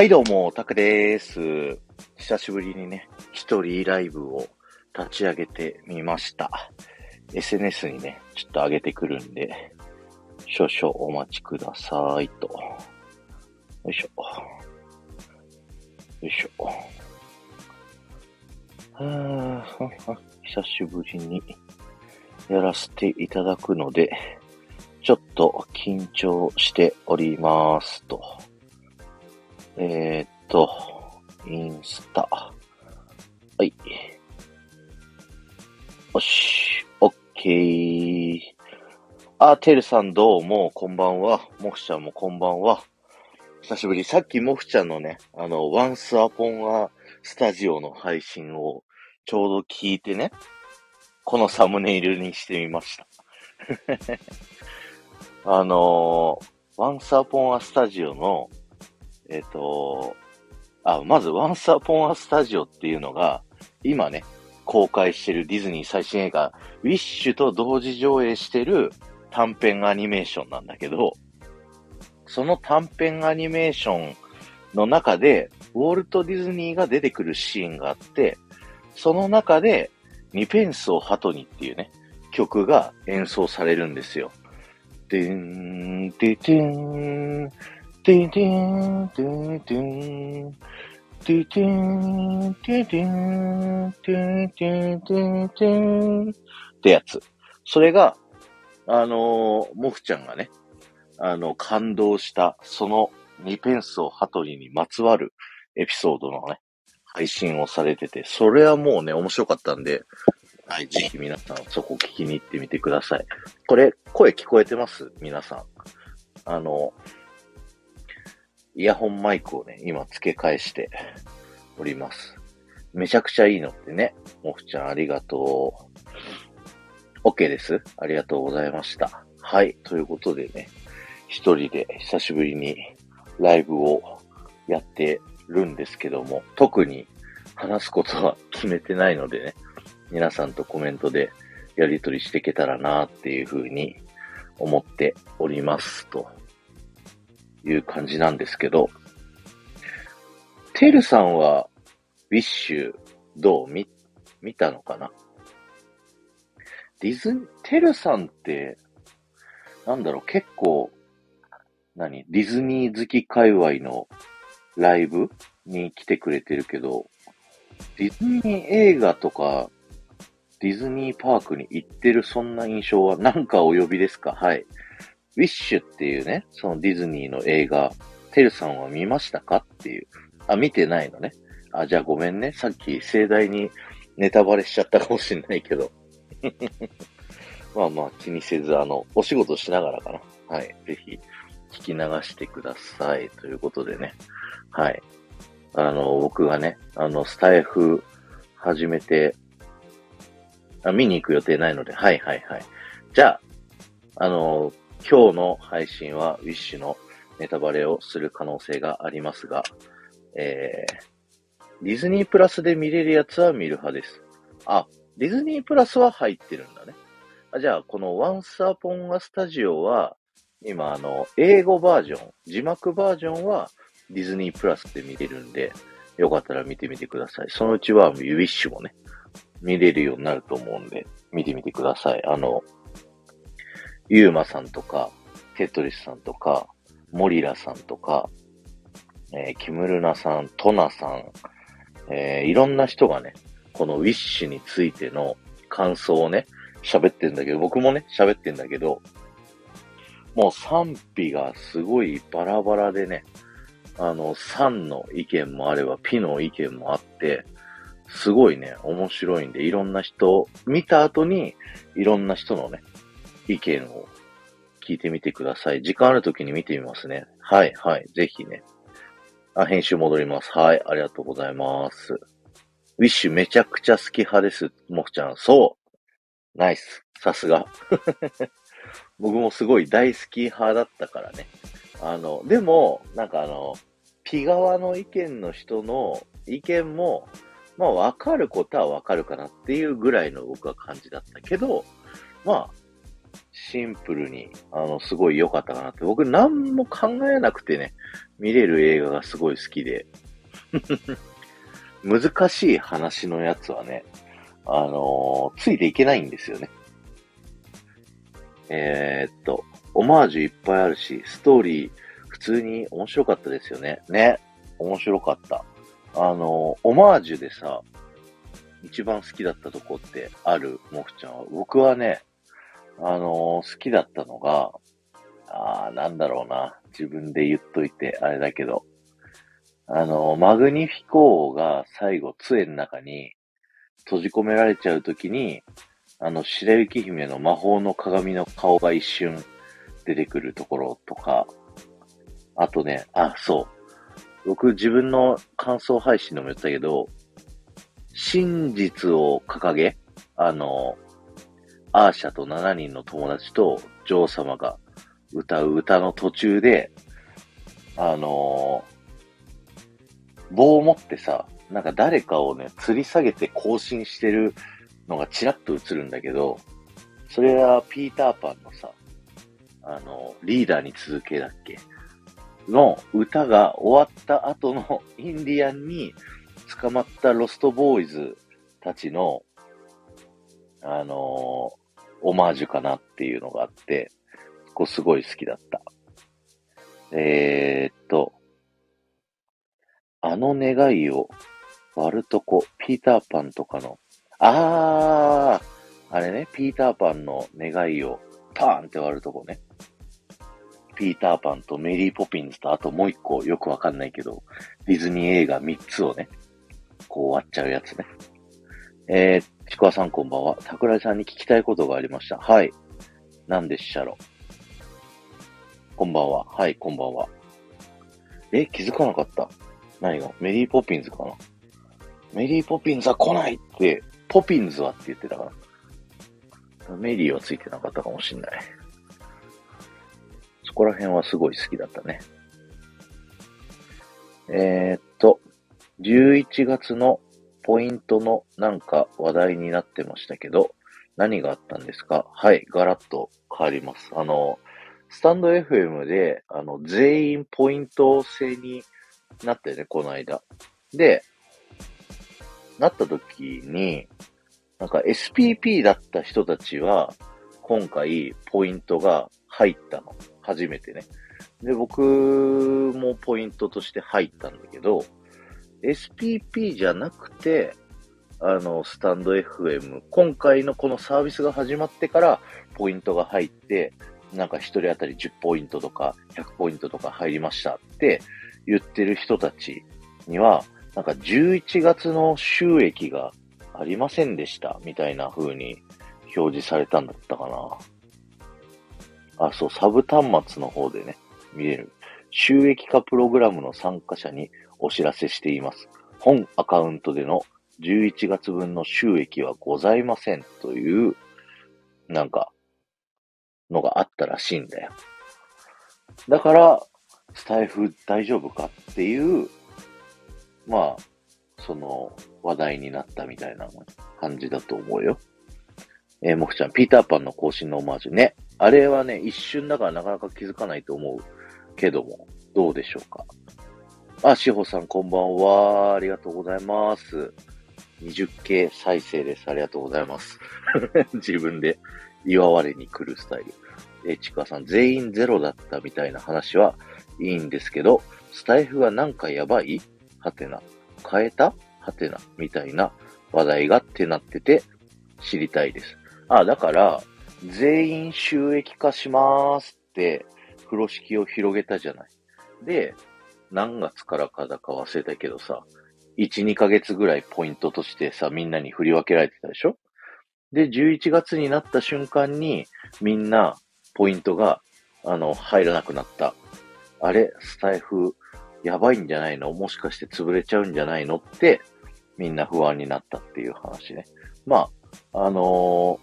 はい、どうも、タクです。久しぶりにね、一人ライブを立ち上げてみました。SNS にね、ちょっと上げてくるんで、少々お待ちくださいと。よいしょ。よいしょ。はぁ、久しぶりにやらせていただくので、ちょっと緊張しておりますと。えー、っと、インスタ。はい。よし、オッケー。あ、てるさんどうも、こんばんは。もふちゃんもこんばんは。久しぶり。さっきもふちゃんのね、あの、ワンスアポンアスタジオの配信をちょうど聞いてね、このサムネイルにしてみました。あのー、ワンスアポンアスタジオの、えっ、と、あ、まず、ワンスポンアスタジオっていうのが、今ね、公開してるディズニー最新映画、ウィッシュと同時上映してる短編アニメーションなんだけど、その短編アニメーションの中で、ウォルト・ディズニーが出てくるシーンがあって、その中で、ニペンスを鳩にっていうね、曲が演奏されるんですよ。でん、でてん、でてん、でてん、でてん、でてん、でてん、でてん、ってやつ。それが、あの、モフちゃんがね、あの、感動した、そのニペンスをハトリにまつわるエピソードのね、配信をされてて、それはもうね、面白かったんで、はい、ぜひ皆さんそこ聞きに行ってみてください。これ、声聞こえてます？皆さん。あの、イヤホンマイクをね、今付け替えしております。めちゃくちゃいいのってね、もふちゃんありがとう。OK です。ありがとうございました。はい、ということでね、一人で久しぶりにライブをやってるんですけども、特に話すことは決めてないのでね、皆さんとコメントでやり取りしていけたらなっていうふうに思っておりますという感じなんですけど、てるさんはウィッシュどう見、見たのかな？ディズニー、てるさんって、なんだろう、結構、何ディズニー好き界隈のライブに来てくれてるけど、ディズニー映画とか、ディズニーパークに行ってるそんな印象はなんかお呼びですか？はい。ウィッシュっていうね、そのディズニーの映画、てるさんは見ましたかっていう。あ、見てないのね。あ、じゃあごめんね。さっき盛大にネタバレしちゃったかもしれないけど。まあまあ気にせず、あの、お仕事しながらかな。はい。ぜひ聞き流してください。ということでね。はい。あの、僕がね、あの、スタイフ始めて、あ、見に行く予定ないので、はいはいはい。じゃあ、あの、今日の配信は、ウィッシュのネタバレをする可能性がありますが、えー、ディズニープラスで見れるやつは見る派です。あ、ディズニープラスは入ってるんだね。あじゃあ、この Once Upon a Studio は、今、あの、英語バージョン、字幕バージョンはディズニープラスで見れるんで、よかったら見てみてください。そのうちは、ウィッシュもね、見れるようになると思うんで、見てみてください。あの、ゆうまさんとか、テトリスさんとか、モリラさんとか、えー、キムルナさん、トナさん、えー、いろんな人がね、このウィッシュについての感想をね、喋ってんだけど、僕もね、喋ってんだけど、もう賛否がすごいバラバラでね、あの、3の意見もあれば、ピの意見もあって、すごいね、面白いんで、いろんな人、見た後に、いろんな人のね、意見を聞いてみてください。時間ある時に見てみますね。はい、はい、ぜひね。あ、編集戻ります。はい、ありがとうございます。ウィッシュめちゃくちゃ好き派です。もふちゃん。そう。ナイス。さすが。僕もすごい大好き派だったからね。あの、でも、なんかあの、ピ側の意見の人の意見も、まあわかることはわかるかなっていうぐらいの僕は感じだったけど、まあ、シンプルに、あの、すごい良かったかなって。僕、何も考えなくてね、見れる映画がすごい好きで。難しい話のやつはね、あのー、ついていけないんですよね。えー、っと、オマージュいっぱいあるし、ストーリー、普通に面白かったですよね。ね。面白かった。あのー、オマージュでさ、一番好きだったとこってある、モフちゃんは。僕はね、あのー、好きだったのが、あー、なんだろうな。自分で言っといて、あれだけど。あのー、マグニフィコーが最後、杖の中に閉じ込められちゃうときに、あの、白雪姫の魔法の鏡の顔が一瞬出てくるところとか、あとね、あ、そう。僕自分の感想配信でも言ったけど、真実を掲げ、あの、アーシャと7人の友達と女王様が歌う歌の途中で、あのー、棒を持ってさ、なんか誰かをね、吊り下げて更新してるのがチラッと映るんだけど、それはピーターパンのさ、あの、リーダーに続けだっけ？の歌が終わった後の インディアンに捕まったロストボーイズたちの、あの、オマージュかなっていうのがあって、ここすごい好きだった。えー、っと、あの願いを割るとこ、ピーターパンとかの、あー、あれね、ピーターパンの願いをパーンって割るとこね。ピーターパンとメリーポピンズとあともう一個よくわかんないけど、ディズニー映画3つをね、こう割っちゃうやつね。えー、ちくわさんこんばんは。桜井さんに聞きたいことがありました。はい。何でっしゃろ。こんばんは。はい、こんばんは。え、気づかなかった何が？メリーポピンズかな？メリーポピンズは来ないって、ポピンズはって言ってたから。メリーはついてなかったかもしんない。そこら辺はすごい好きだったね。えー、っと、11月のポイントのなんか話題になってましたけど、何があったんですか？はい、ガラッと変わります。あの、スタンド FM で、あの、全員ポイント制になってね、この間。で、なった時に、なんか SPP だった人たちは、今回ポイントが入ったの。初めてね。で、僕もポイントとして入ったんだけど、SPP じゃなくて、あの、スタンド FM、今回のこのサービスが始まってからポイントが入って、なんか一人当たり10ポイントとか100ポイントとか入りましたって言ってる人たちには、なんか11月の収益がありませんでしたみたいな風に表示されたんだったかな。あ、そう、サブ端末の方でね、見れる。収益化プログラムの参加者にお知らせしています。本アカウントでの11月分の収益はございませんという、なんか、のがあったらしいんだよ。だから、スタイフ大丈夫かっていう、まあ、その話題になったみたいな感じだと思うよ。えー、もふちゃん、ピーターパンの更新のオマージュね。あれはね、一瞬だからなかなか気づかないと思うけども、どうでしょうか？あ、しほさんこんばんは。ありがとうございます。20K 再生です。ありがとうございます。自分で祝われに来るスタイル。え、ちくわさん、全員ゼロだったみたいな話はいいんですけど、スタイフがなんかやばい？はてな。変えた？はてな。みたいな話題がってなってて知りたいです。あ、だから、全員収益化しまーすって、風呂敷を広げたじゃない。で、何月からかだか忘れたけどさ、1、2ヶ月ぐらいポイントとしてさ、みんなに振り分けられてたでしょ？で、11月になった瞬間に、みんな、ポイントが、あの、入らなくなった。あれ？スタイフ、やばいんじゃないの？もしかして潰れちゃうんじゃないの？って、みんな不安になったっていう話ね。まあ、あのー、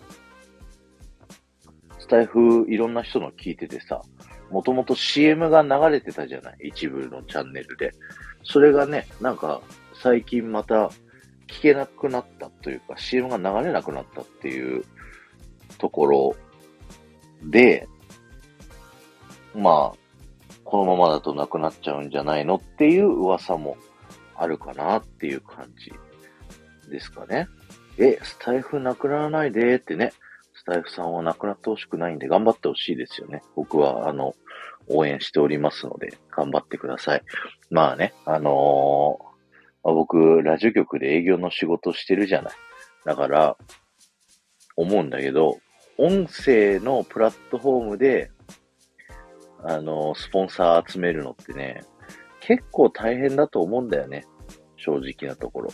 スタイフいろんな人の聞いててさ、もともと CM が流れてたじゃない？一部のチャンネルで。それがね、なんか最近また聞けなくなったというか CM が流れなくなったっていうところで、まあ、このままだとなくなっちゃうんじゃないのっていう噂もあるかなっていう感じですかね。え、スタイフなくならないでってね、スタイフさんはなくなってほしくないんで頑張ってほしいですよね。僕は、あの、応援しておりますので、頑張ってください。まあね、あのー、僕、ラジオ局で営業の仕事してるじゃない。だから、思うんだけど、音声のプラットフォームで、あのー、スポンサー集めるのってね、結構大変だと思うんだよね。正直なところ。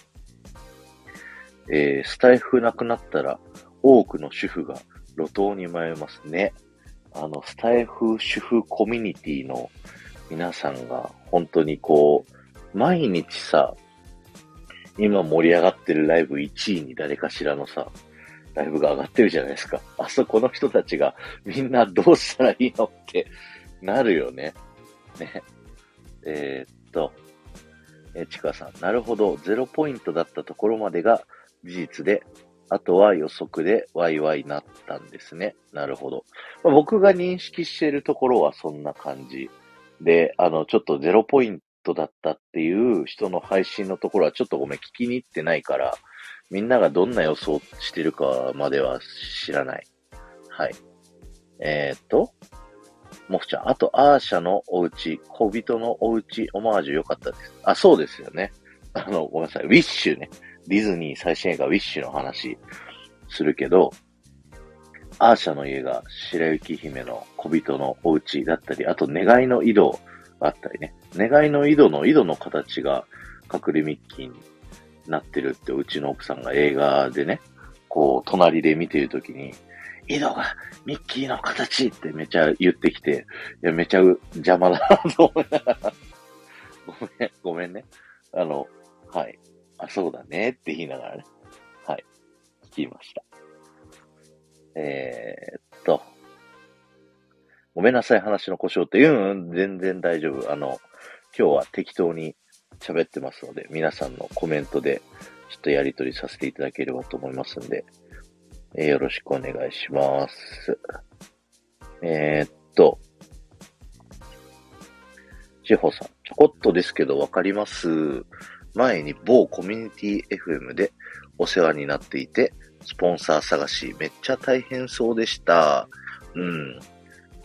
えー、スタイフなくなったら、多くの主婦が路頭に迷いますね。あの、スタイフ主婦コミュニティの皆さんが本当にこう、毎日さ、今盛り上がってるライブ1位に誰かしらのさ、ライブが上がってるじゃないですか。あそこの人たちがみんなどうしたらいいのってなるよね。ね。えー、っと、えちかさん、なるほど、ゼロポイントだったところまでが事実で、あとは予測でワイワイなったんですね。なるほど。まあ、僕が認識しているところはそんな感じ。で、あの、ちょっとゼロポイントだったっていう人の配信のところはちょっとごめん、聞きに行ってないから、みんながどんな予想してるかまでは知らない。はい。えー、っと、もふちゃん、あと、アーシャのお家、小人のお家、オマージュ良かったです。あ、そうですよね。あの、ごめんなさい。ウィッシュね。ディズニー最新映画ウィッシュの話するけど、アーシャの家が白雪姫の小人のお家だったり、あと願いの井戸があったりね。願いの井戸の井戸の形が隠れミッキーになってるってうちの奥さんが映画でね、こう隣で見てるときに、井戸がミッキーの形ってめちゃ言ってきて、いや、めちゃ邪魔だなと思いながら、ごめん、ごめんね。あの、はい。あ、そうだねって言いながらね。はい。聞きました。えー、っと。ごめんなさい、話の故障って。うん、全然大丈夫。あの、今日は適当に喋ってますので、皆さんのコメントでちょっとやり取りさせていただければと思いますんで、えー、よろしくお願いします。えー、っと、志保さん、ちょこっとですけどわかります前に某コミュニティ FM でお世話になっていて、スポンサー探しめっちゃ大変そうでした。うん。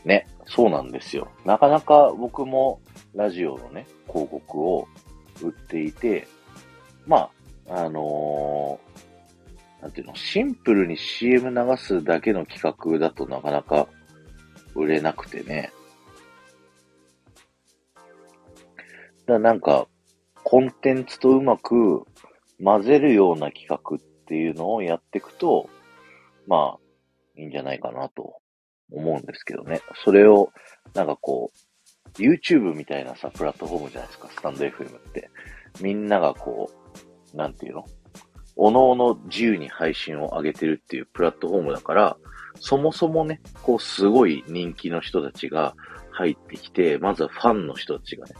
ね、そうなんですよ。なかなか僕もラジオのね、広告を売っていて、まあ、あのー、なんていうの、シンプルに CM 流すだけの企画だとなかなか売れなくてね。だなんか、コンテンツとうまく混ぜるような企画っていうのをやっていくと、まあ、いいんじゃないかなと思うんですけどね。それを、なんかこう、YouTube みたいなさ、プラットフォームじゃないですか、スタンド FM って。みんながこう、なんていうの？おのおの自由に配信を上げてるっていうプラットフォームだから、そもそもね、こうすごい人気の人たちが入ってきて、まずはファンの人たちがね、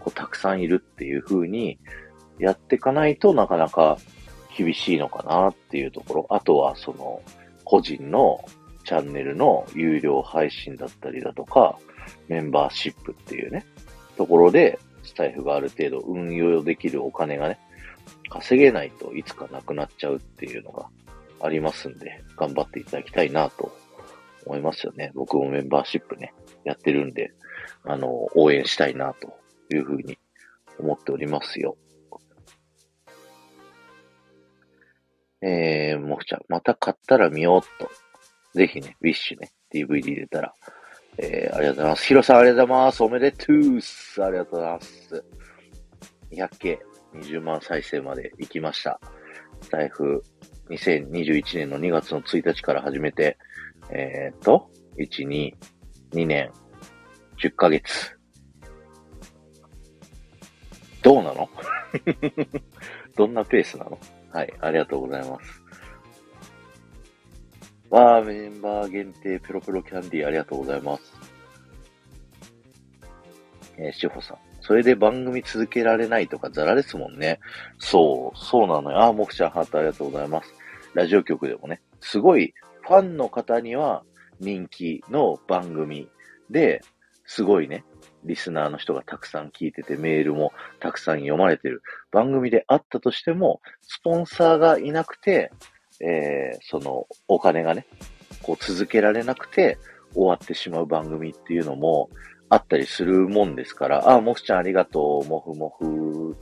こうたくさんいるっていう風にやっていかないとなかなか厳しいのかなっていうところ。あとはその個人のチャンネルの有料配信だったりだとか、メンバーシップっていうね、ところでスタイフがある程度運用できるお金がね、稼げないといつかなくなっちゃうっていうのがありますんで、頑張っていただきたいなと思いますよね。僕もメンバーシップね、やってるんで、あの、応援したいなというふうに思っておりますよ。えー、もふちゃん、また買ったら見ようっと。ぜひね、ウィッシュね、DVD 出たら。えー、ありがとうございます。ヒロさんありがとうございます。おめでとうす。ありがとうございます。200K、20万再生まで行きました。財布、2021年の2月の1日から始めて、えー、っと、1、2、2年、10ヶ月。どうなの？どんなペースなの？はい、ありがとうございます。わー、メンバー限定ペロペロキャンディーありがとうございます。えー、しほさん。それで番組続けられないとかザラですもんね。そう、そうなのよ。あー、もくちゃんハートありがとうございます。ラジオ局でもね、すごいファンの方には人気の番組で、すごいね、リスナーの人がたくさん聞いてて、メールもたくさん読まれてる番組であったとしても、スポンサーがいなくて、えー、その、お金がね、こう続けられなくて終わってしまう番組っていうのもあったりするもんですから、あ、もふちゃんありがとう、もふもふ。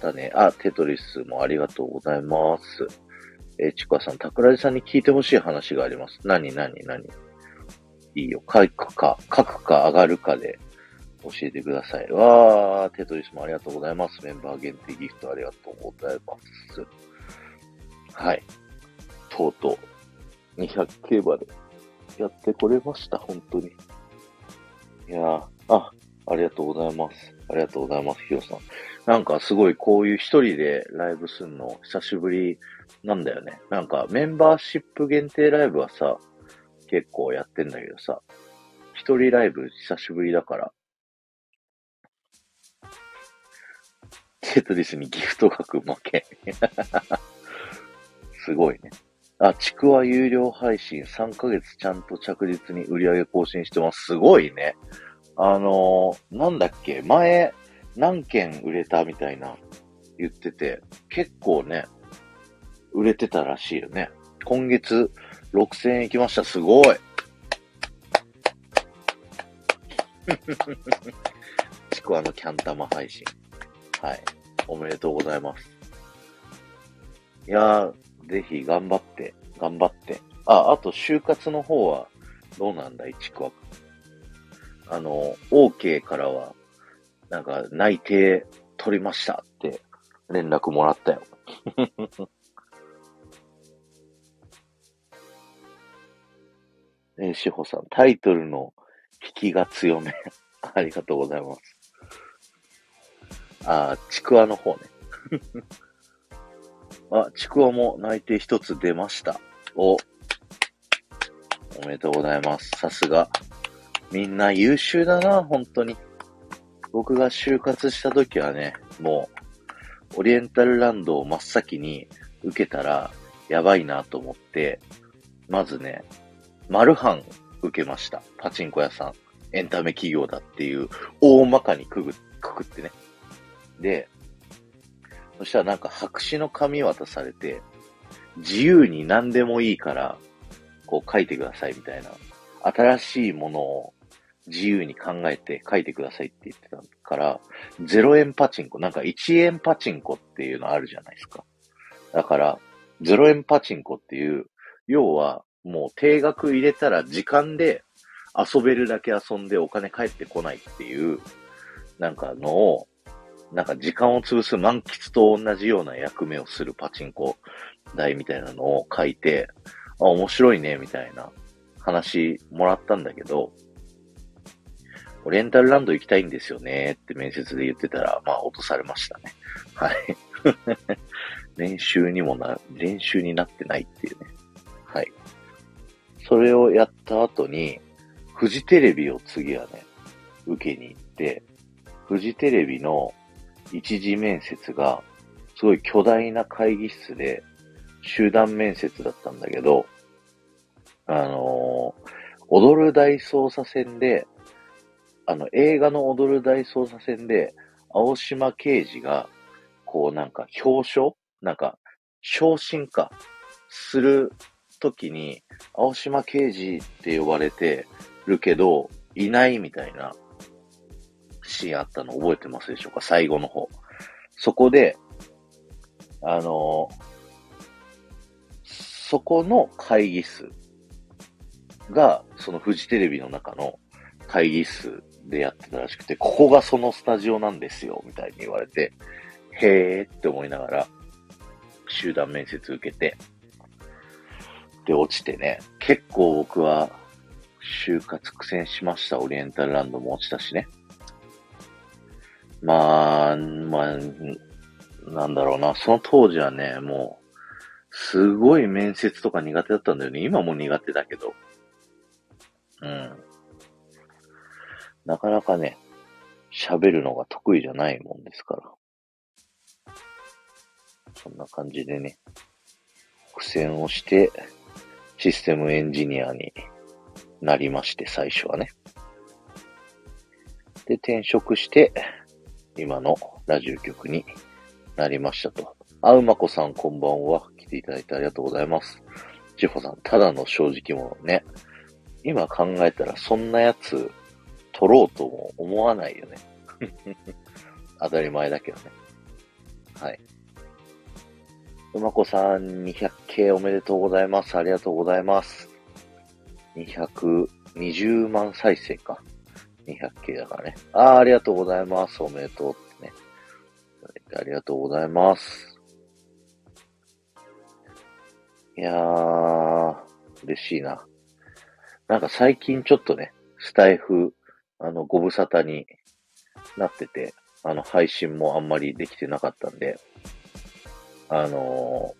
だね、あ、テトリスもありがとうございます。えー、ちくわさん、桜地さんに聞いてほしい話があります。何、何、何？いよ。書くか、書くか上がるかで教えてください。わー、テトリスもありがとうございます。メンバー限定ギフトありがとうございます。はい。とうとう、200競馬でやってこれました、本当に。いやー、あ、ありがとうございます。ありがとうございます、ひよさん。なんかすごいこういう一人でライブするの久しぶりなんだよね。なんかメンバーシップ限定ライブはさ、結構やってんだけどさ、一人ライブ久しぶりだから、テトリスにギフト額負け。すごいね。あ、ちくわ有料配信3ヶ月ちゃんと着実に売り上げ更新してます。すごいね。あのー、なんだっけ、前何件売れたみたいな言ってて、結構ね、売れてたらしいよね。今月6000円いきました。すごい。ちくわのキャンタマ配信。はい。おめでとうございます。いやー、ぜひ頑張って、頑張って。あ、あと就活の方はどうなんだい、ちくわ。あの、OK からは、なんか内定取りましたって連絡もらったよ。えー、しほさん、タイトルの引きが強め。ありがとうございます。あ、ちくわの方ね。あ、ちくわも内定一つ出ました。お、おめでとうございます。さすが。みんな優秀だな、本当に。僕が就活した時はね、もう、オリエンタルランドを真っ先に受けたら、やばいなと思って、まずね、マルハン受けました。パチンコ屋さん。エンタメ企業だっていう、大まかにくぐ、くくってね。で、そしたらなんか白紙の紙渡されて、自由に何でもいいから、こう書いてくださいみたいな。新しいものを自由に考えて書いてくださいって言ってたから、0円パチンコ、なんか1円パチンコっていうのあるじゃないですか。だから、0円パチンコっていう、要は、もう定額入れたら時間で遊べるだけ遊んでお金返ってこないっていう、なんかのを、なんか時間を潰す満喫と同じような役目をするパチンコ台みたいなのを書いて、あ、面白いね、みたいな話もらったんだけど、オリエンタルランド行きたいんですよねって面接で言ってたら、まあ落とされましたね。はい。練習にもな、練習になってないっていうね。はい。それをやった後に、フジテレビを次はね、受けに行って、フジテレビの一次面接が、すごい巨大な会議室で、集団面接だったんだけど、あのー、踊る大捜査線で、あの、映画の踊る大捜査線で、青島刑事が、こうなんか表彰？なんか、昇進か、するときに、青島刑事って呼ばれてるけど、いないみたいなシーンあったの覚えてますでしょうか？最後の方。そこで、あのそこの会議室が、そのフジテレビの中の会議室でやってたらしくて、ここがそのスタジオなんですよ、みたいに言われて、へーって思いながら、集団面接受けて、で、落ちてね、結構僕は、就活苦戦しました。オリエンタルランドも落ちたしね。まあ、まあ、なんだろうな。その当時はね、もう、すごい面接とか苦手だったんだよね。今も苦手だけど。うん。なかなかね、喋るのが得意じゃないもんですから。そんな感じでね、苦戦をして、システムエンジニアになりまして、最初はね。で、転職して、今のラジオ局になりましたと。あうまこさんこんばんは。来ていただいてありがとうございます。ちほさん、ただの正直者ね。今考えたらそんなやつ取ろうとも思わないよね。当たり前だけどね。はい。うまこさん、200K おめでとうございます。ありがとうございます。220万再生か。200K だからね。ああ、ありがとうございます。おめでとうってね。ありがとうございます。いやー、嬉しいな。なんか最近ちょっとね、スタイフ、あの、ご無沙汰になってて、あの、配信もあんまりできてなかったんで、あの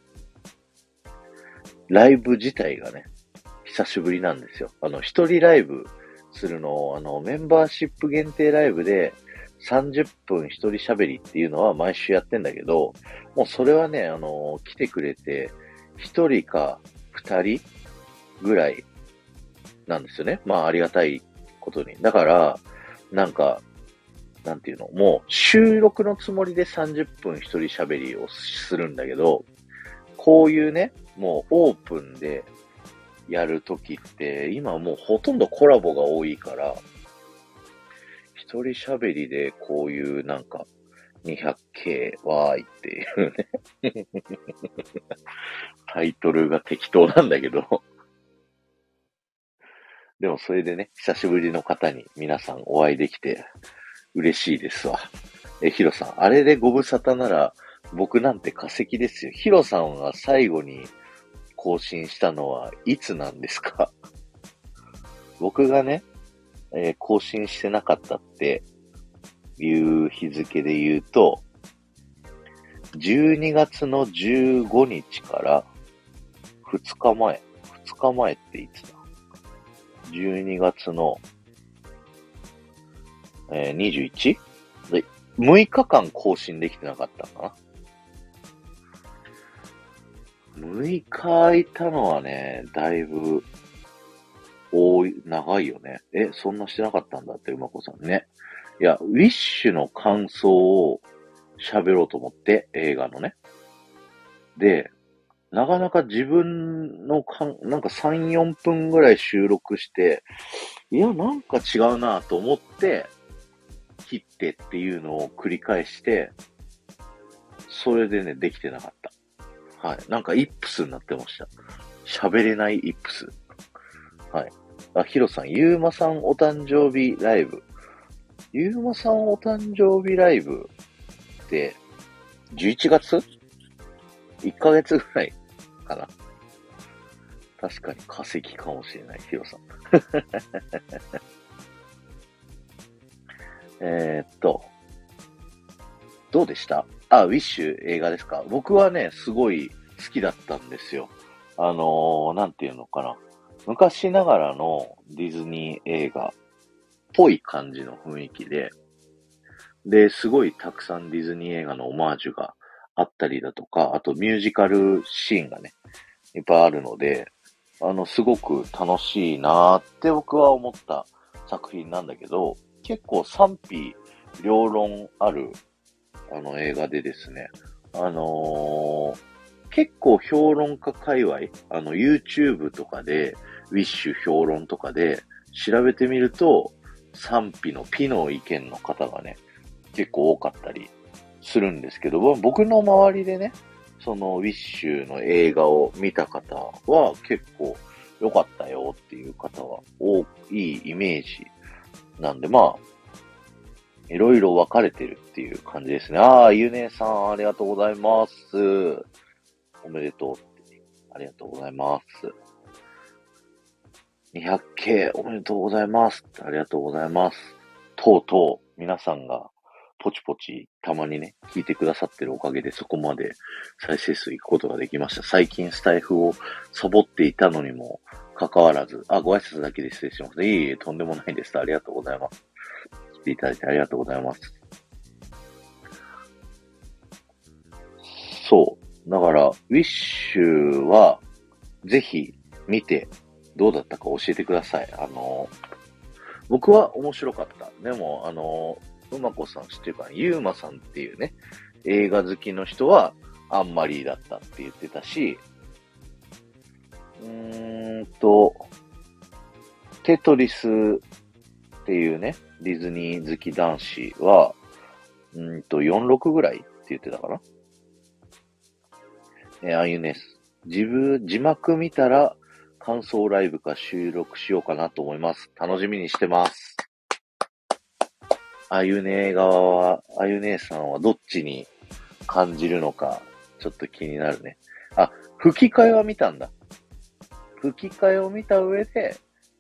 ー、ライブ自体がね、久しぶりなんですよ。あの、一人ライブするのを、あの、メンバーシップ限定ライブで30分一人喋りっていうのは毎週やってんだけど、もうそれはね、あの、来てくれて、一人か二人ぐらいなんですよね。まあ、ありがたいことに。だから、なんか、なんていうの、もう収録のつもりで30分一人喋りをするんだけど、こういうね、もうオープンでやるときって、今もうほとんどコラボが多いから、一人喋りでこういうなんか、200K わーいっていうね タイトルが適当なんだけど。でもそれでね、久しぶりの方に皆さんお会いできて嬉しいですわ。え、ヒロさん、あれでご無沙汰なら僕なんて化石ですよ。ヒロさんが最後に更新したのはいつなんですか？僕がね、えー、更新してなかったっていう日付で言うと、12月の15日から2日前、2日前っていつだ ?12 月の、えー、21? で、6日間更新できてなかったかな？6日空いたのはね、だいぶ、多い、長いよね。え、そんなしてなかったんだって、うまこさんね。いや、ウィッシュの感想を喋ろうと思って、映画のね。で、なかなか自分のかん、なんか3、4分ぐらい収録して、いや、なんか違うなと思って、切ってっていうのを繰り返して、それでね、できてなかった。はい。なんかイップスになってました。喋れないイップス。はい。あ、ヒロさん、ゆうまさんお誕生日ライブ。ゆうまさんお誕生日ライブって、11月 ?1 ヶ月ぐらいかな。確かに化石かもしれない、ヒロさん。えっと、どうでした？あ、ウィッシュ映画ですか？僕はね、すごい好きだったんですよ。あのー、なんていうのかな。昔ながらのディズニー映画っぽい感じの雰囲気で、で、すごいたくさんディズニー映画のオマージュがあったりだとか、あとミュージカルシーンがね、いっぱいあるので、あの、すごく楽しいなーって僕は思った作品なんだけど、結構賛否両論あるあの映画でですね、あのー、結構評論家界隈、あの YouTube とかで、ウィッシュ評論とかで調べてみると、賛否のピの意見の方がね、結構多かったりするんですけど、僕の周りでね、そのウィッシュの映画を見た方は結構良かったよっていう方は多いイメージなんで、まあ、いろいろ分かれてるっていう感じですね。ああ、ゆねさん、ありがとうございます。おめでとうって。ありがとうございます。200K おめでとうございます。ありがとうございます。とうとう皆さんがポチポチたまにね、聞いてくださってるおかげでそこまで再生数行くことができました。最近スタイフをサボっていたのにもかかわらず、あ、ご挨拶だけで失礼します。いえいえ、とんでもないです。ありがとうございます。来ていただいてありがとうございます。そう。だから、ウィッシュは、ぜひ見て、どうだったか教えてください。あの、僕は面白かった。でも、あの、うまこさん知ってるかゆうまさんっていうね、映画好きの人は、あんまりだったって言ってたし、うーんと、テトリスっていうね、ディズニー好き男子は、うんと、46ぐらいって言ってたかな？えああいうね、自分、字幕見たら、感想ライブか収録しようかなと思います。楽しみにしてます。あゆね側は、あゆねさんはどっちに感じるのか、ちょっと気になるね。あ、吹き替えは見たんだ。吹き替えを見た上で、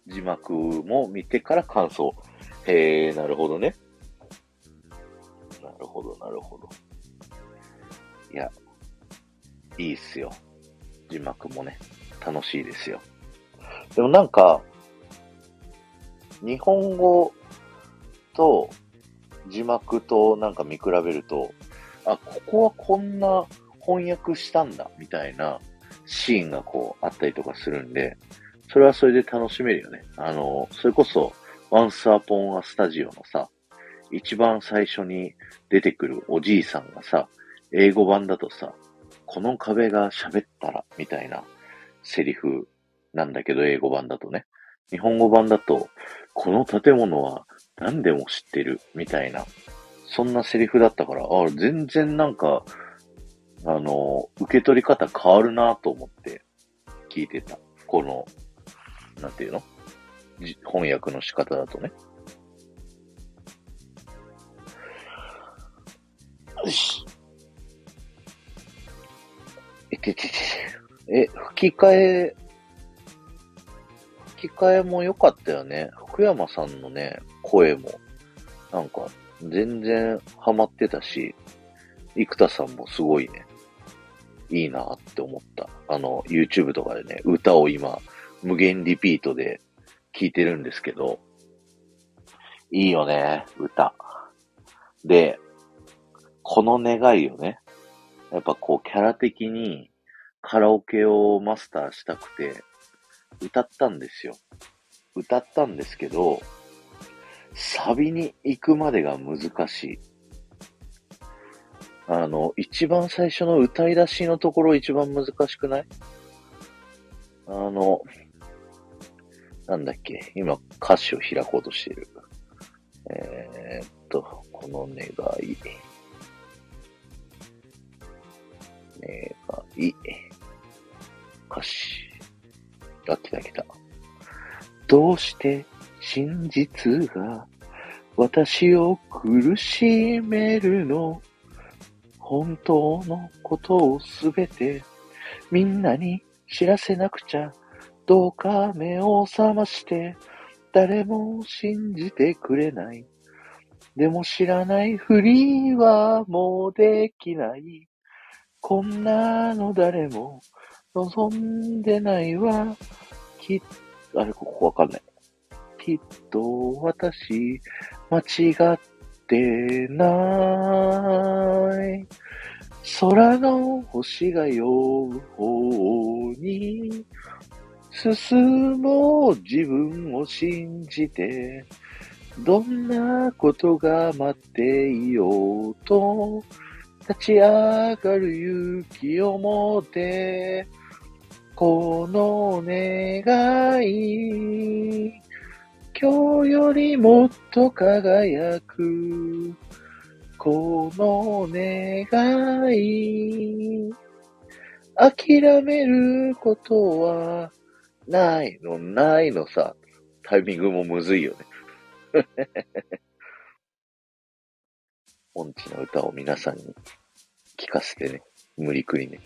字幕も見てから感想。へえ、なるほどね。なるほど、なるほど。いや、いいっすよ。字幕もね、楽しいですよ。でもなんか、日本語と字幕となんか見比べると、あ、ここはこんな翻訳したんだ、みたいなシーンがこうあったりとかするんで、それはそれで楽しめるよね。あの、それこそ、Once Upon a Studio のさ、一番最初に出てくるおじいさんがさ、英語版だとさ、この壁が喋ったら、みたいなセリフなんだけど、英語版だとね。日本語版だと、この建物は何でも知ってる、みたいな、そんなセリフだったから、あ全然なんか、あの、受け取り方変わるなと思って聞いてた。この、なんていうの？翻訳の仕方だとね。よし。えててて。え、吹き替え、吹き替えも良かったよね。福山さんのね、声も、なんか、全然ハマってたし、生田さんもすごいね、いいなって思った。あの、YouTube とかでね、歌を今、無限リピートで聴いてるんですけど、いいよね、歌。で、この願いをね、やっぱこうキャラ的にカラオケをマスターしたくて、歌ったんですよ。歌ったんですけど、サビに行くまでが難しい。あの、一番最初の歌い出しのところ一番難しくない？あの、なんだっけ？今歌詞を開こうとしている。えー、っと、この願い。願い。歌詞。あ、来た来た。どうして真実が私を苦しめるの？本当のことをすべてみんなに知らせなくちゃ。どうか目を覚まして、誰も信じてくれない。でも知らないふりはもうできない。こんなの誰も望んでないわ。きっと、あれ、ここわかんない。きっと私、間違ってない。空の星が酔う方に進もう自分を信じてどんなことが待っていようと立ち上がる勇気を持ってこの願い今日よりもっと輝くこの願い、諦めることはないの、ないのさ、タイミングもむずいよね。音痴な歌を皆さんに聞かせてね。無理くりね。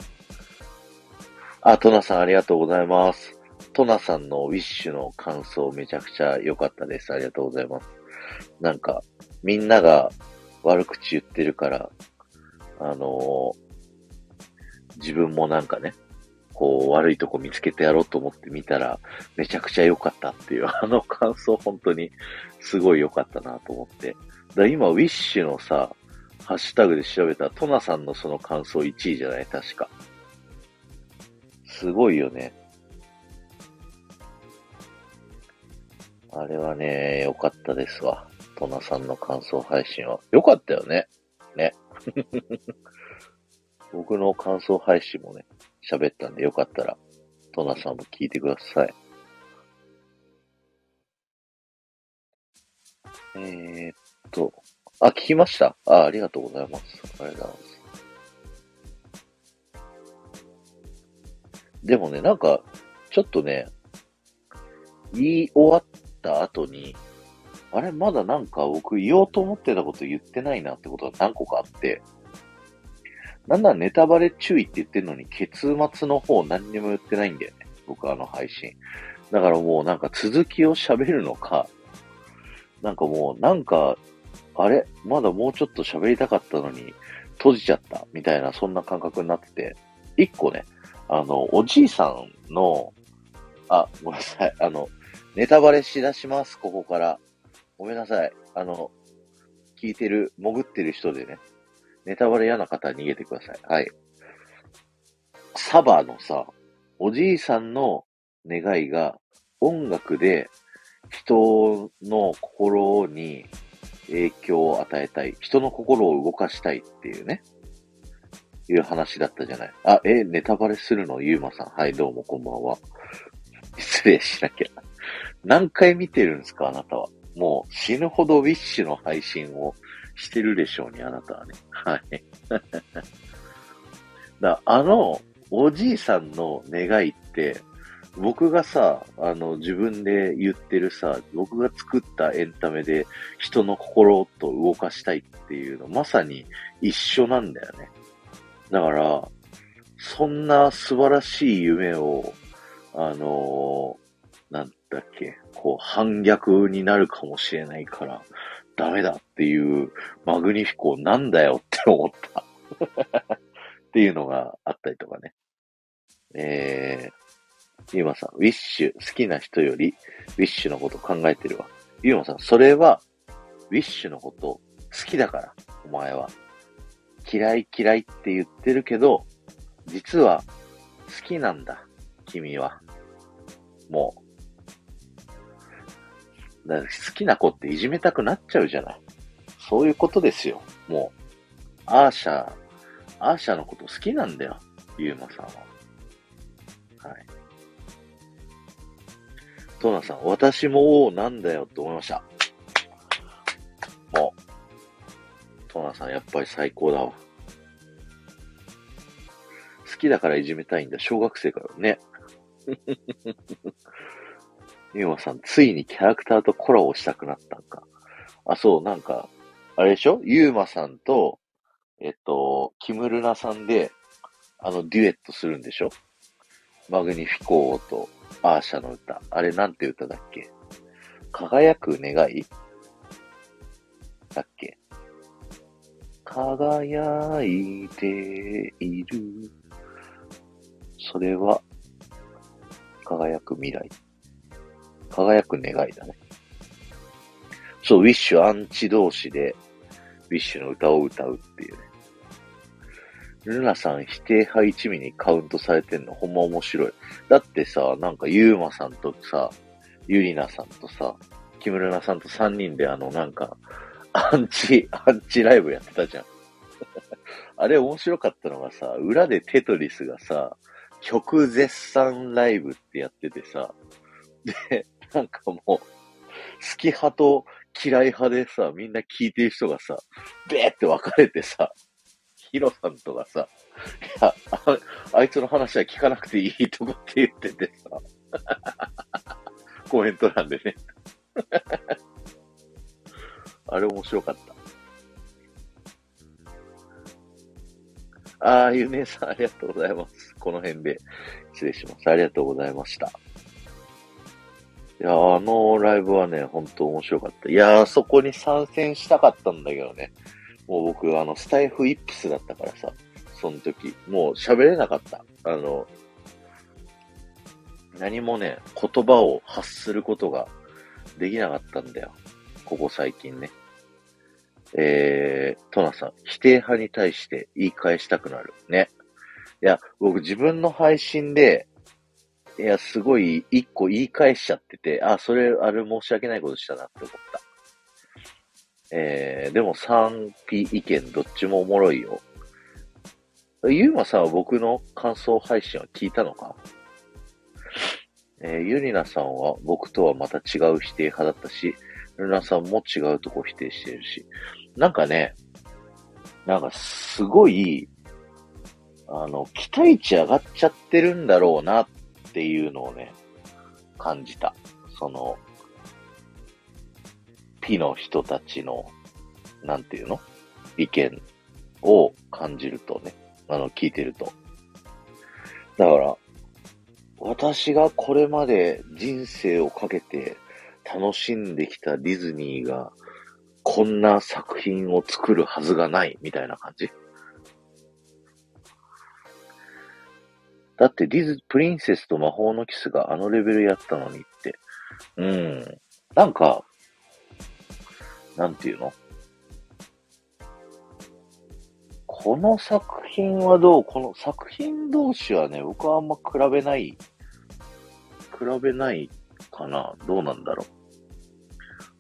あ、トナさんありがとうございます。トナさんのウィッシュの感想めちゃくちゃ良かったです。ありがとうございます。なんか、みんなが悪口言ってるから、あのー、自分もなんかね、こう悪いとこ見つけてやろうと思って見たら、めちゃくちゃ良かったっていう、あの感想本当にすごい良かったなと思って。だ今、ウィッシュのさ、ハッシュタグで調べたトナさんのその感想1位じゃない？確か。すごいよね。あれはね、良かったですわ。トナさんの感想配信は。良かったよね。ね。僕の感想配信もね、喋ったんでよかったら、トナさんも聞いてください。えー、っと、あ、聞きました？あ、ありがとうございます。ありがとうございます。でもね、なんか、ちょっとね、言い終わった後に、あれ、まだなんか僕言おうと思ってたこと言ってないなってことが何個かあって、なんならネタバレ注意って言ってるのに、結末の方何にも言ってないんだよね。僕あの配信。だからもうなんか続きを喋るのか、なんかもうなんか、あれまだもうちょっと喋りたかったのに閉じちゃったみたいなそんな感覚になってて、一個ね、あの、おじいさんの、あ、ごめんなさい。あの、ネタバレしだします、ここから。ごめんなさい。あの、聞いてる、潜ってる人でね、ネタバレ嫌な方は逃げてください。はい。サバのさ、おじいさんの願いが音楽で人の心に影響を与えたい。人の心を動かしたいっていうね。いう話だったじゃない。あ、え、ネタバレするの？ゆうまさん。はい、どうもこんばんは。失礼しなきゃ。何回見てるんですかあなたは。もう死ぬほどウィッシュの配信をしてるでしょうに、あなたはね。はい。だあの、おじいさんの願いって、僕がさ、あの、自分で言ってるさ、僕が作ったエンタメで人の心と動かしたいっていうの、まさに一緒なんだよね。だから、そんな素晴らしい夢を、あの、だっけ、こう、反逆になるかもしれないから、ダメだっていうマグニフィコなんだよって思った っていうのがあったりとかね。えー、ゆうまさん、ウィッシュ好きな人よりウィッシュのこと考えてるわ。ゆうまさん、それはウィッシュのこと好きだから、お前は。嫌い嫌いって言ってるけど、実は好きなんだ、君は。もう、だから好きな子っていじめたくなっちゃうじゃない。そういうことですよ。もう、アーシャー、アーシャーのこと好きなんだよ。ユーマさんは。はい。トーナさん、私も王なんだよって思いました。もう、トーナさんやっぱり最高だわ。好きだからいじめたいんだ。小学生からね。ゆうまさん、ついにキャラクターとコラボしたくなったんか。あ、そう、なんか、あれでしょ？ゆうまさんと、えっと、キムルナさんで、あの、デュエットするんでしょ？マグニフィコーとアーシャの歌。あれなんて歌だっけ？輝く願い？だっけ？輝いている。それは、輝く未来。輝く願いだね。そう、ウィッシュアンチ同士で、ウィッシュの歌を歌うっていうね。ルナさん否定派一味にカウントされてんのほんま面白い。だってさ、なんかユーマさんとさ、ユリナさんとさ、キムルナさんと3人であのなんか、アンチ、アンチライブやってたじゃん。あれ面白かったのがさ、裏でテトリスがさ、曲絶賛ライブってやっててさ、で、なんかもう、好き派と嫌い派でさ、みんな聞いてる人がさ、べーって分かれてさ、ヒロさんとかさ、いやあ、あいつの話は聞かなくていいとかって言っててさ、コメント欄でね。あれ面白かった。ああ、ゆねさんありがとうございます。この辺で失礼します。ありがとうございました。いや、あのライブはね、本当面白かった。いや、そこに参戦したかったんだけどね。もう僕、あの、スタイフイップスだったからさ、その時。もう喋れなかった。あの、何もね、言葉を発することができなかったんだよ。ここ最近ね。えー、トナさん、否定派に対して言い返したくなる。ね。いや、僕自分の配信で、いや、すごい一個言い返しちゃってて、あ、それ、あれ申し訳ないことしたなって思った。えー、でも賛否意見どっちもおもろいよ。ゆうまさんは僕の感想配信は聞いたのか？えー、ゆりなさんは僕とはまた違う否定派だったし、ルナさんも違うとこ否定してるし。なんかね、なんかすごい、あの、期待値上がっちゃってるんだろうなっっていうのをね、感じた。その、ピの人たちの、なんていうの？意見を感じるとね、あの、聞いてると。だから、私がこれまで人生をかけて楽しんできたディズニーが、こんな作品を作るはずがない、みたいな感じだってディズ、プリンセスと魔法のキスがあのレベルやったのにって。うん。なんか、なんていうの？この作品はどう？この作品同士はね、僕はあんま比べない、比べないかなどうなんだろ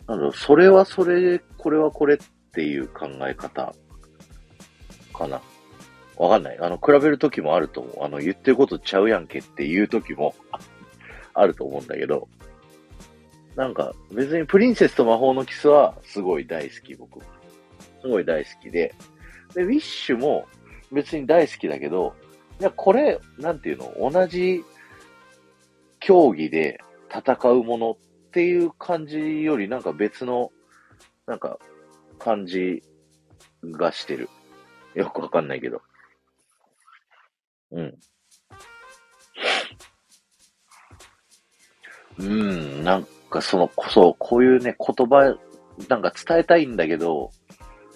う？なんだろう、それはそれ、これはこれっていう考え方かな。わかんない。あの、比べるときもあると思う。あの、言ってることちゃうやんけっていうときも あると思うんだけど、なんか、別にプリンセスと魔法のキスはすごい大好き、僕。すごい大好きで。で、ウィッシュも別に大好きだけど、いや、これ、なんていうの、同じ競技で戦うものっていう感じより、なんか別の、なんか、感じがしてる。よくわかんないけど。うん。うん、なんかその、こそ、こういうね、言葉、なんか伝えたいんだけど、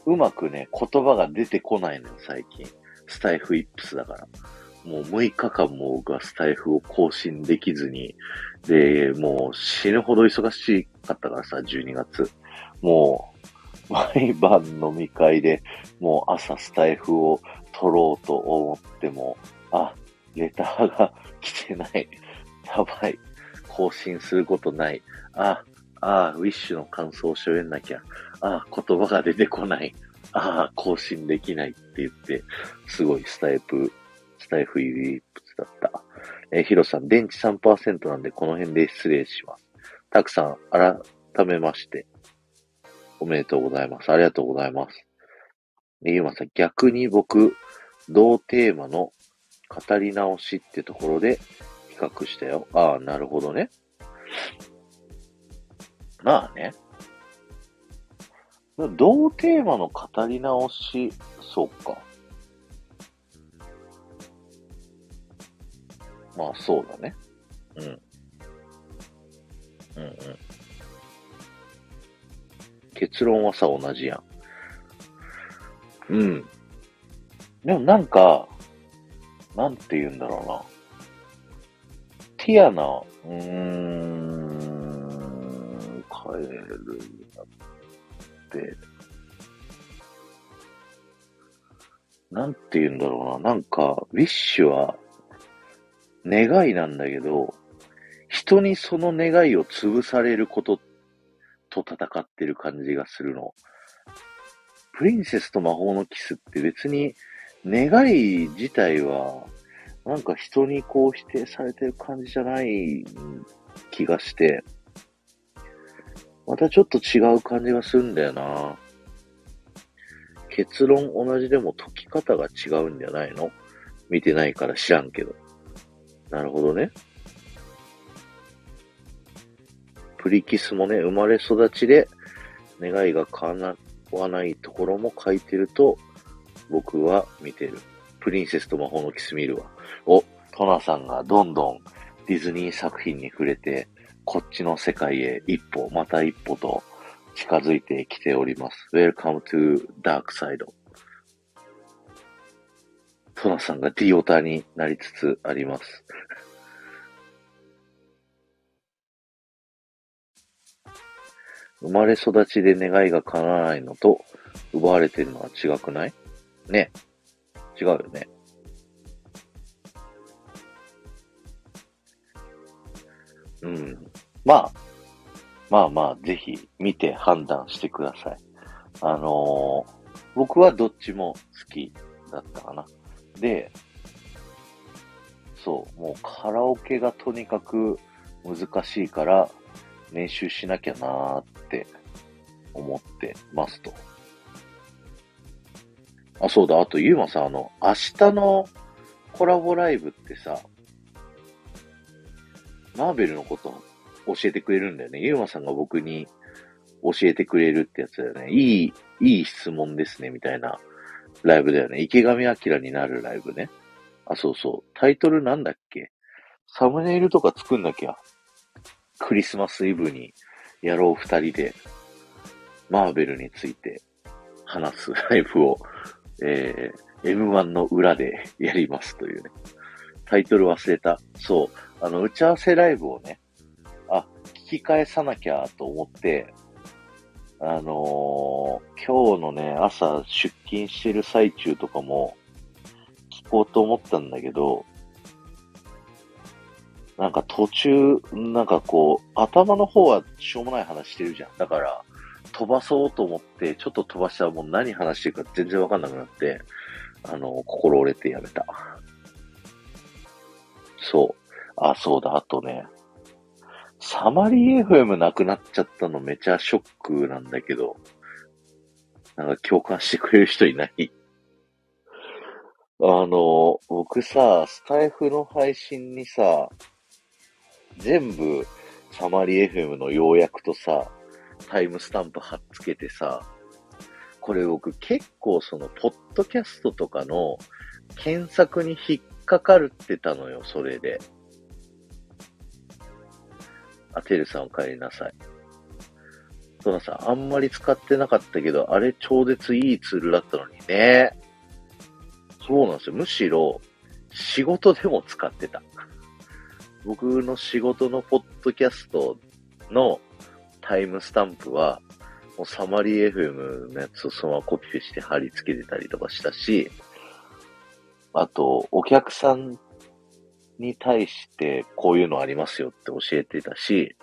うまくね、言葉が出てこないのよ、最近。スタイフイップスだから。もう6日間もがスタイフを更新できずに、で、もう死ぬほど忙しかったからさ、12月。もう、毎晩飲み会で、もう朝スタイフを撮ろうと思っても、あ、レターが来てない。やばい。更新することない。あ、あウィッシュの感想を喋んなきゃ。あ言葉が出てこない。あ、更新できないって言って、すごいスタイプ、スタイフユリプツだった。えー、ヒロさん、電池3%なんでこの辺で失礼します。たくさん、改めまして、おめでとうございます。ありがとうございます。えー、ゆまさん、逆に僕、同テーマの語り直しってところで比較したよ。ああ、なるほどね。まあね。同テーマの語り直し、そうか。まあ、そうだね。うん。うんうん。結論はさ、同じやん。うん。でもなんか、なんて言うんだろうな。ティアナ、うーん、カエルになって、なんて言うんだろうな。なんか、ウィッシュは、願いなんだけど、人にその願いを潰されることと戦ってる感じがするの。プリンセスと魔法のキスって別に願い自体は、なんか人にこう否定されてる感じじゃない気がして、またちょっと違う感じがするんだよな。結論同じでも解き方が違うんじゃないの？見てないから知らんけど。なるほどね。プリキスもね、生まれ育ちで願いが叶わないところも書いてると、僕は見てる。プリンセスと魔法のキス見るわ。お、トナさんがどんどんディズニー作品に触れて、こっちの世界へ一歩、また一歩と近づいてきております。Welcome to Dark Side. トナさんがディオタになりつつあります。生まれ育ちで願いが叶わないのと奪われてるのは違くない？ね。違うよね。うん。まあ、まあまあ、ぜひ見て判断してください。あのー僕はどっちも好きだったかな。で、そう、もうカラオケがとにかく難しいから練習しなきゃなーって思ってますと。あ、そうだ、あとゆうまさん、あの、明日のコラボライブってさ、マーベルのこと教えてくれるんだよね。ゆうまさんが僕に教えてくれるってやつだよね。いい、いい質問ですね、みたいなライブだよね。池上彰になるライブね。あ、そうそう。タイトルなんだっけ？サムネイルとか作んなきゃ。クリスマスイブにやろう二人で、マーベルについて話すライブを、えー、M1 の裏で やりますというね。タイトル忘れた。そう。あの、打ち合わせライブをね、あ、聞き返さなきゃと思って、あのー今日のね、朝出勤してる最中とかも聞こうと思ったんだけど、なんか途中、なんかこう、頭の方はしょうもない話してるじゃん。だから、飛ばそうと思って、ちょっと飛ばしたらもう何話してるか全然わかんなくなって、あの、心折れてやめた。そう。あ、そうだ、あとね、サマリー FM なくなっちゃったのめちゃショックなんだけど、なんか共感してくれる人いない？あの、僕さ、スタイフの配信にさ、全部サマリー FM の要約とさ、タイムスタンプ貼っつけてさ、これ僕結構その、ポッドキャストとかの検索に引っかかるってたのよ、それで。あ、てるさんお帰りなさい。トナさん、あんまり使ってなかったけど、あれ超絶いいツールだったのにね。そうなんですよ。むしろ、仕事でも使ってた。僕の仕事のポッドキャストのタイムスタンプは、もうサマリー FM のやつをそのままコピペして貼り付けてたりとかしたし、あと、お客さんに対してこういうのありますよって教えてたし、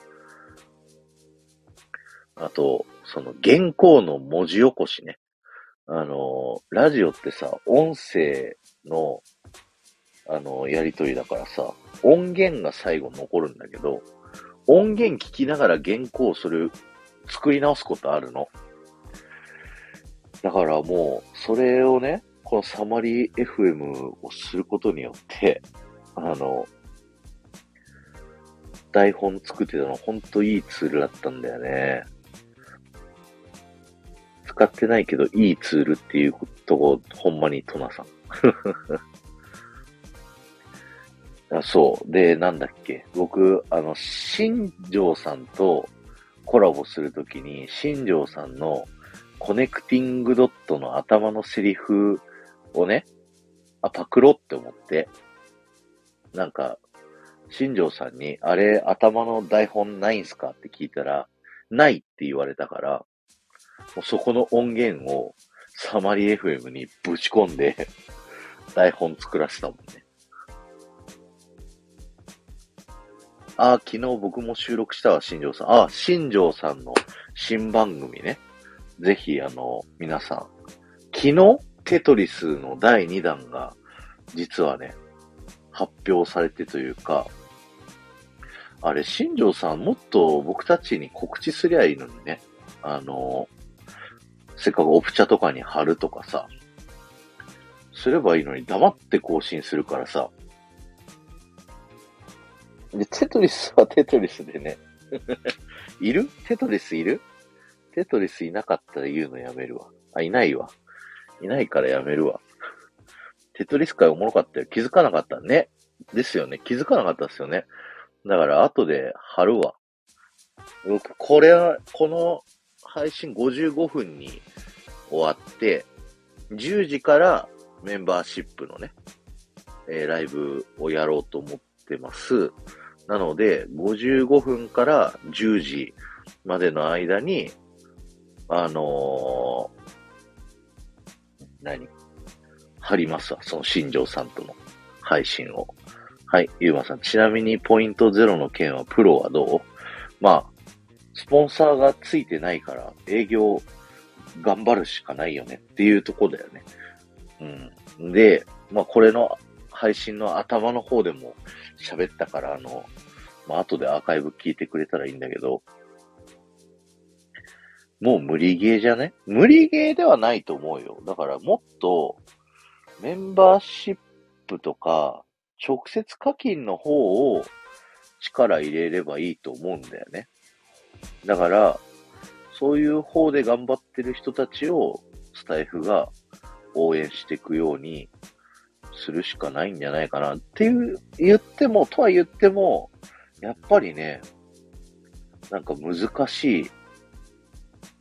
あと、その原稿の文字起こしね。あの、ラジオってさ、音声の、あの、やりとりだからさ、音源が最後残るんだけど、音源聞きながら原稿をそれ作り直すことあるの。だからもう、それをね、このサマリー FM をすることによって、あの、台本作ってたのほんといいツールだったんだよね。使ってないけどいいツールっていうとこ、ほんまにトナさん。あそう。で、なんだっけ。僕、あの、新庄さんとコラボするときに、新庄さんのコネクティングドットの頭のセリフをね、あ、パクろって思って、なんか、新庄さんに、あれ、頭の台本ないんすか？って聞いたら、ないって言われたから、もうそこの音源をサマリ FM にぶち込んで、台本作らせたもんね。あ、昨日僕も収録したわ、新庄さん。あ、新庄さんの新番組ね。ぜひ、あの、皆さん。昨日、テトリスの第2弾が、実はね、発表されてというか、あれ、新庄さんもっと僕たちに告知すりゃいいのにね。あの、せっかくオプチャとかに貼るとかさ、すればいいのに黙って更新するからさ。で、テトリスはテトリスでね。いる？テトリスいる？テトリスいなかったら言うのやめるわ。あ、いないわ。いないからやめるわ。テトリス界おもろかったよ。気づかなかったね。ですよね。気づかなかったですよね。だから後で貼るわ。僕、これは、この配信55分に終わって、10時からメンバーシップのね、えーライブをやろうと思ってます。なので、55分から10時までの間に、あのー何？貼りますわ。その新庄さんとの配信を。はい、ゆうまさん。ちなみにポイントゼロの件はプロはどう？まあ、スポンサーがついてないから営業頑張るしかないよねっていうとこだよね。うん。で、まあこれの配信の頭の方でも喋ったから、あの、まあ後でアーカイブ聞いてくれたらいいんだけど、もう無理ゲーじゃね？無理ゲーではないと思うよ。だからもっとメンバーシップとか直接課金の方を力入れればいいと思うんだよね。だから、そういう方で頑張ってる人たちをスタイフが応援していくようにするしかないんじゃないかなっていう、言っても、とは言っても、やっぱりね、なんか難しい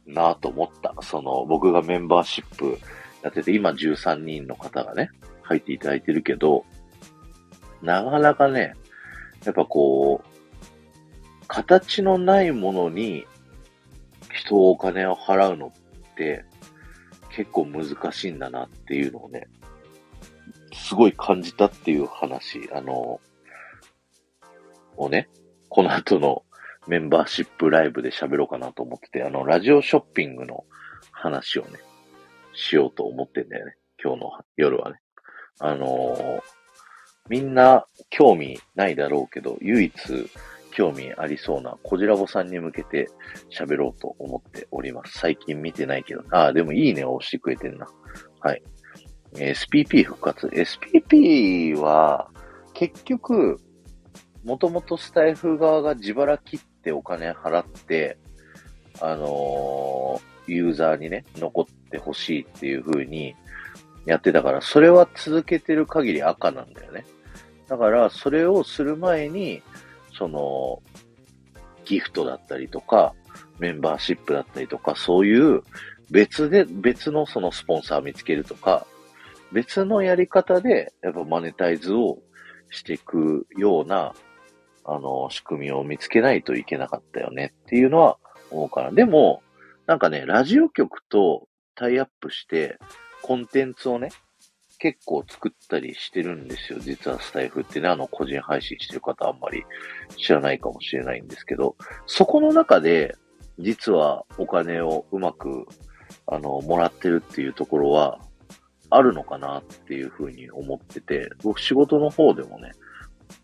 なと思った。その、僕がメンバーシップやってて、今13人の方がね、入っていただいてるけど、なかなかね、やっぱこう、形のないものに人をお金を払うのって結構難しいんだなっていうのをね、すごい感じたっていう話、あの、をね、この後のメンバーシップライブで喋ろうかなと思ってて、あの、ラジオショッピングの話をね、しようと思ってんだよね。今日の夜はね。あのーみんな興味ないだろうけど、唯一興味ありそうなコジラボさんに向けて喋ろうと思っております。最近見てないけど。ああ、でもいいねを押してくれてんな。はい。SPP 復活。SPP は、結局、もともとスタイフ側が自腹切ってお金払って、あのー、ユーザーにね、残ってほしいっていう風にやってたから、それは続けてる限り赤なんだよね。だから、それをする前に、その、ギフトだったりとか、メンバーシップだったりとか、そういう別で、別のそのスポンサー見つけるとか、別のやり方で、やっぱマネタイズをしていくような、あの、仕組みを見つけないといけなかったよねっていうのは思うかな。でも、なんかね、ラジオ局とタイアップして、コンテンツをね、結構作ったりしてるんですよ。実はスタイフってね、あの、個人配信してる方あんまり知らないかもしれないんですけど、そこの中で、実はお金をうまく、あの、もらってるっていうところは、あるのかなっていうふうに思ってて、僕仕事の方でもね、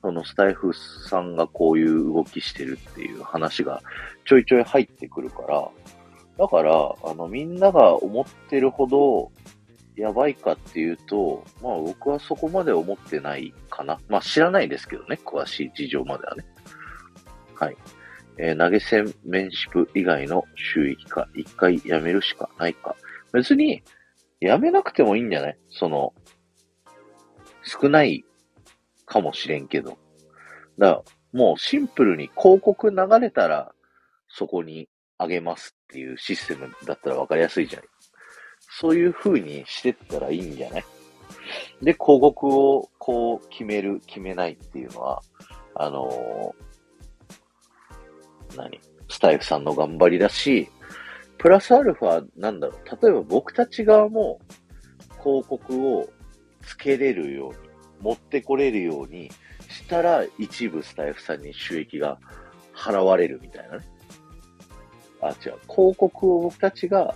そのスタイフさんがこういう動きしてるっていう話がちょいちょい入ってくるから、だから、あの、みんなが思ってるほど、やばいかっていうと、まあ僕はそこまで思ってないかな。まあ知らないですけどね、詳しい事情まではね。はい。えー、投げ銭メンシプ以外の収益化、一回やめるしかないか。別に、やめなくてもいいんじゃない？その、少ないかもしれんけど。だから、もうシンプルに広告流れたら、そこにあげますっていうシステムだったらわかりやすいじゃん。そういう風にしてったらいいんじゃない？で、広告をこう決める、決めないっていうのは、あのー、何？スタイフさんの頑張りだし、プラスアルファ、なんだろう、例えば僕たち側も広告をつけれるように、持ってこれるようにしたら、一部スタイフさんに収益が払われるみたいなね。あ、違う。広告を僕たちが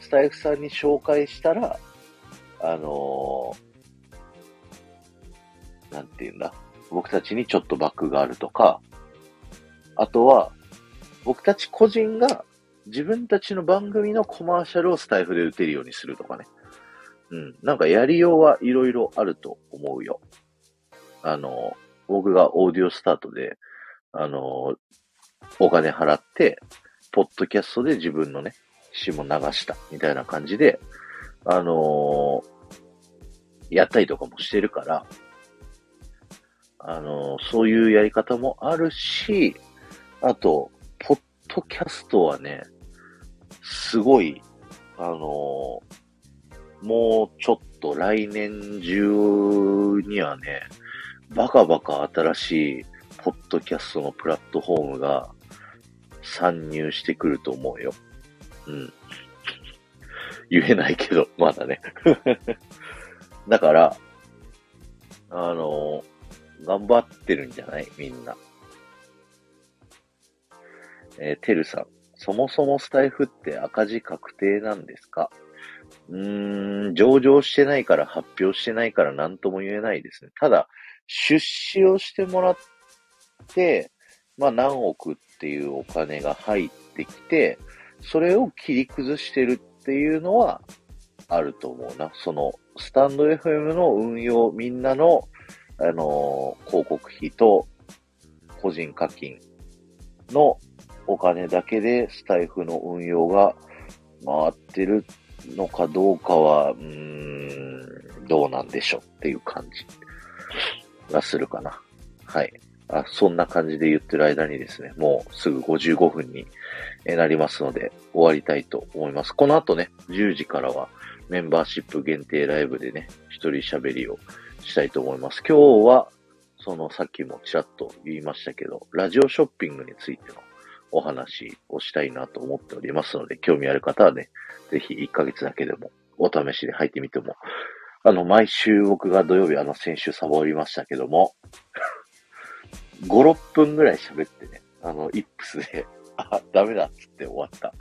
スタイフさんに紹介したら、あのー、なんて言うんだ。僕たちにちょっとバックがあるとか、あとは、僕たち個人が自分たちの番組のコマーシャルをスタイフで打てるようにするとかね。うん。なんかやりようはいろいろあると思うよ。あの、僕がオーディオスタートで、あの、お金払って、ポッドキャストで自分のね、詩も流したみたいな感じで、あのー、やったりとかもしてるから、あのー、そういうやり方もあるし、あと、ポッドキャストはね、すごい、あのー、もうちょっと来年中にはね、バカバカ新しいポッドキャストのプラットフォームが参入してくると思うよ。うん。言えないけど、まだね。だから、あの、頑張ってるんじゃない？みんな。えー、てるさん。そもそもスタイフって赤字確定なんですか？うーん、上場してないから発表してないから何とも言えないですね。ただ、出資をしてもらって、まあ何億っていうお金が入ってきて、それを切り崩してるっていうのはあると思うな。その、スタンド FM の運用、みんなの、あのー、広告費と個人課金のお金だけでスタイフの運用が回ってるのかどうかは、うーん、どうなんでしょうっていう感じがするかな。はい。あ、そんな感じで言ってる間にですね、もうすぐ55分になりますので、終わりたいと思います。この後ね、10時からはメンバーシップ限定ライブでね、一人喋りをしたいと思います。今日は、そのさっきもちらっと言いましたけど、ラジオショッピングについてのお話をしたいなと思っておりますので、興味ある方はね、ぜひ1ヶ月だけでもお試しで入ってみても、あの、毎週僕が土曜日あの、先週サボりましたけども、5、6分ぐらい喋ってね、あの、イップスで、あ、ダメだっつって終わった。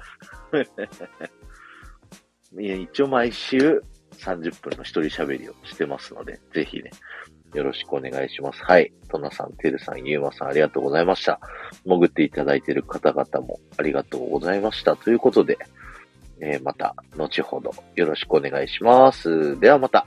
いや、一応毎週30分の一人喋りをしてますので、ぜひね、よろしくお願いします。はい。トナさん、テルさん、ユーマさん、ありがとうございました。潜っていただいている方々もありがとうございました。ということで、えー、また、後ほどよろしくお願いします。ではまた。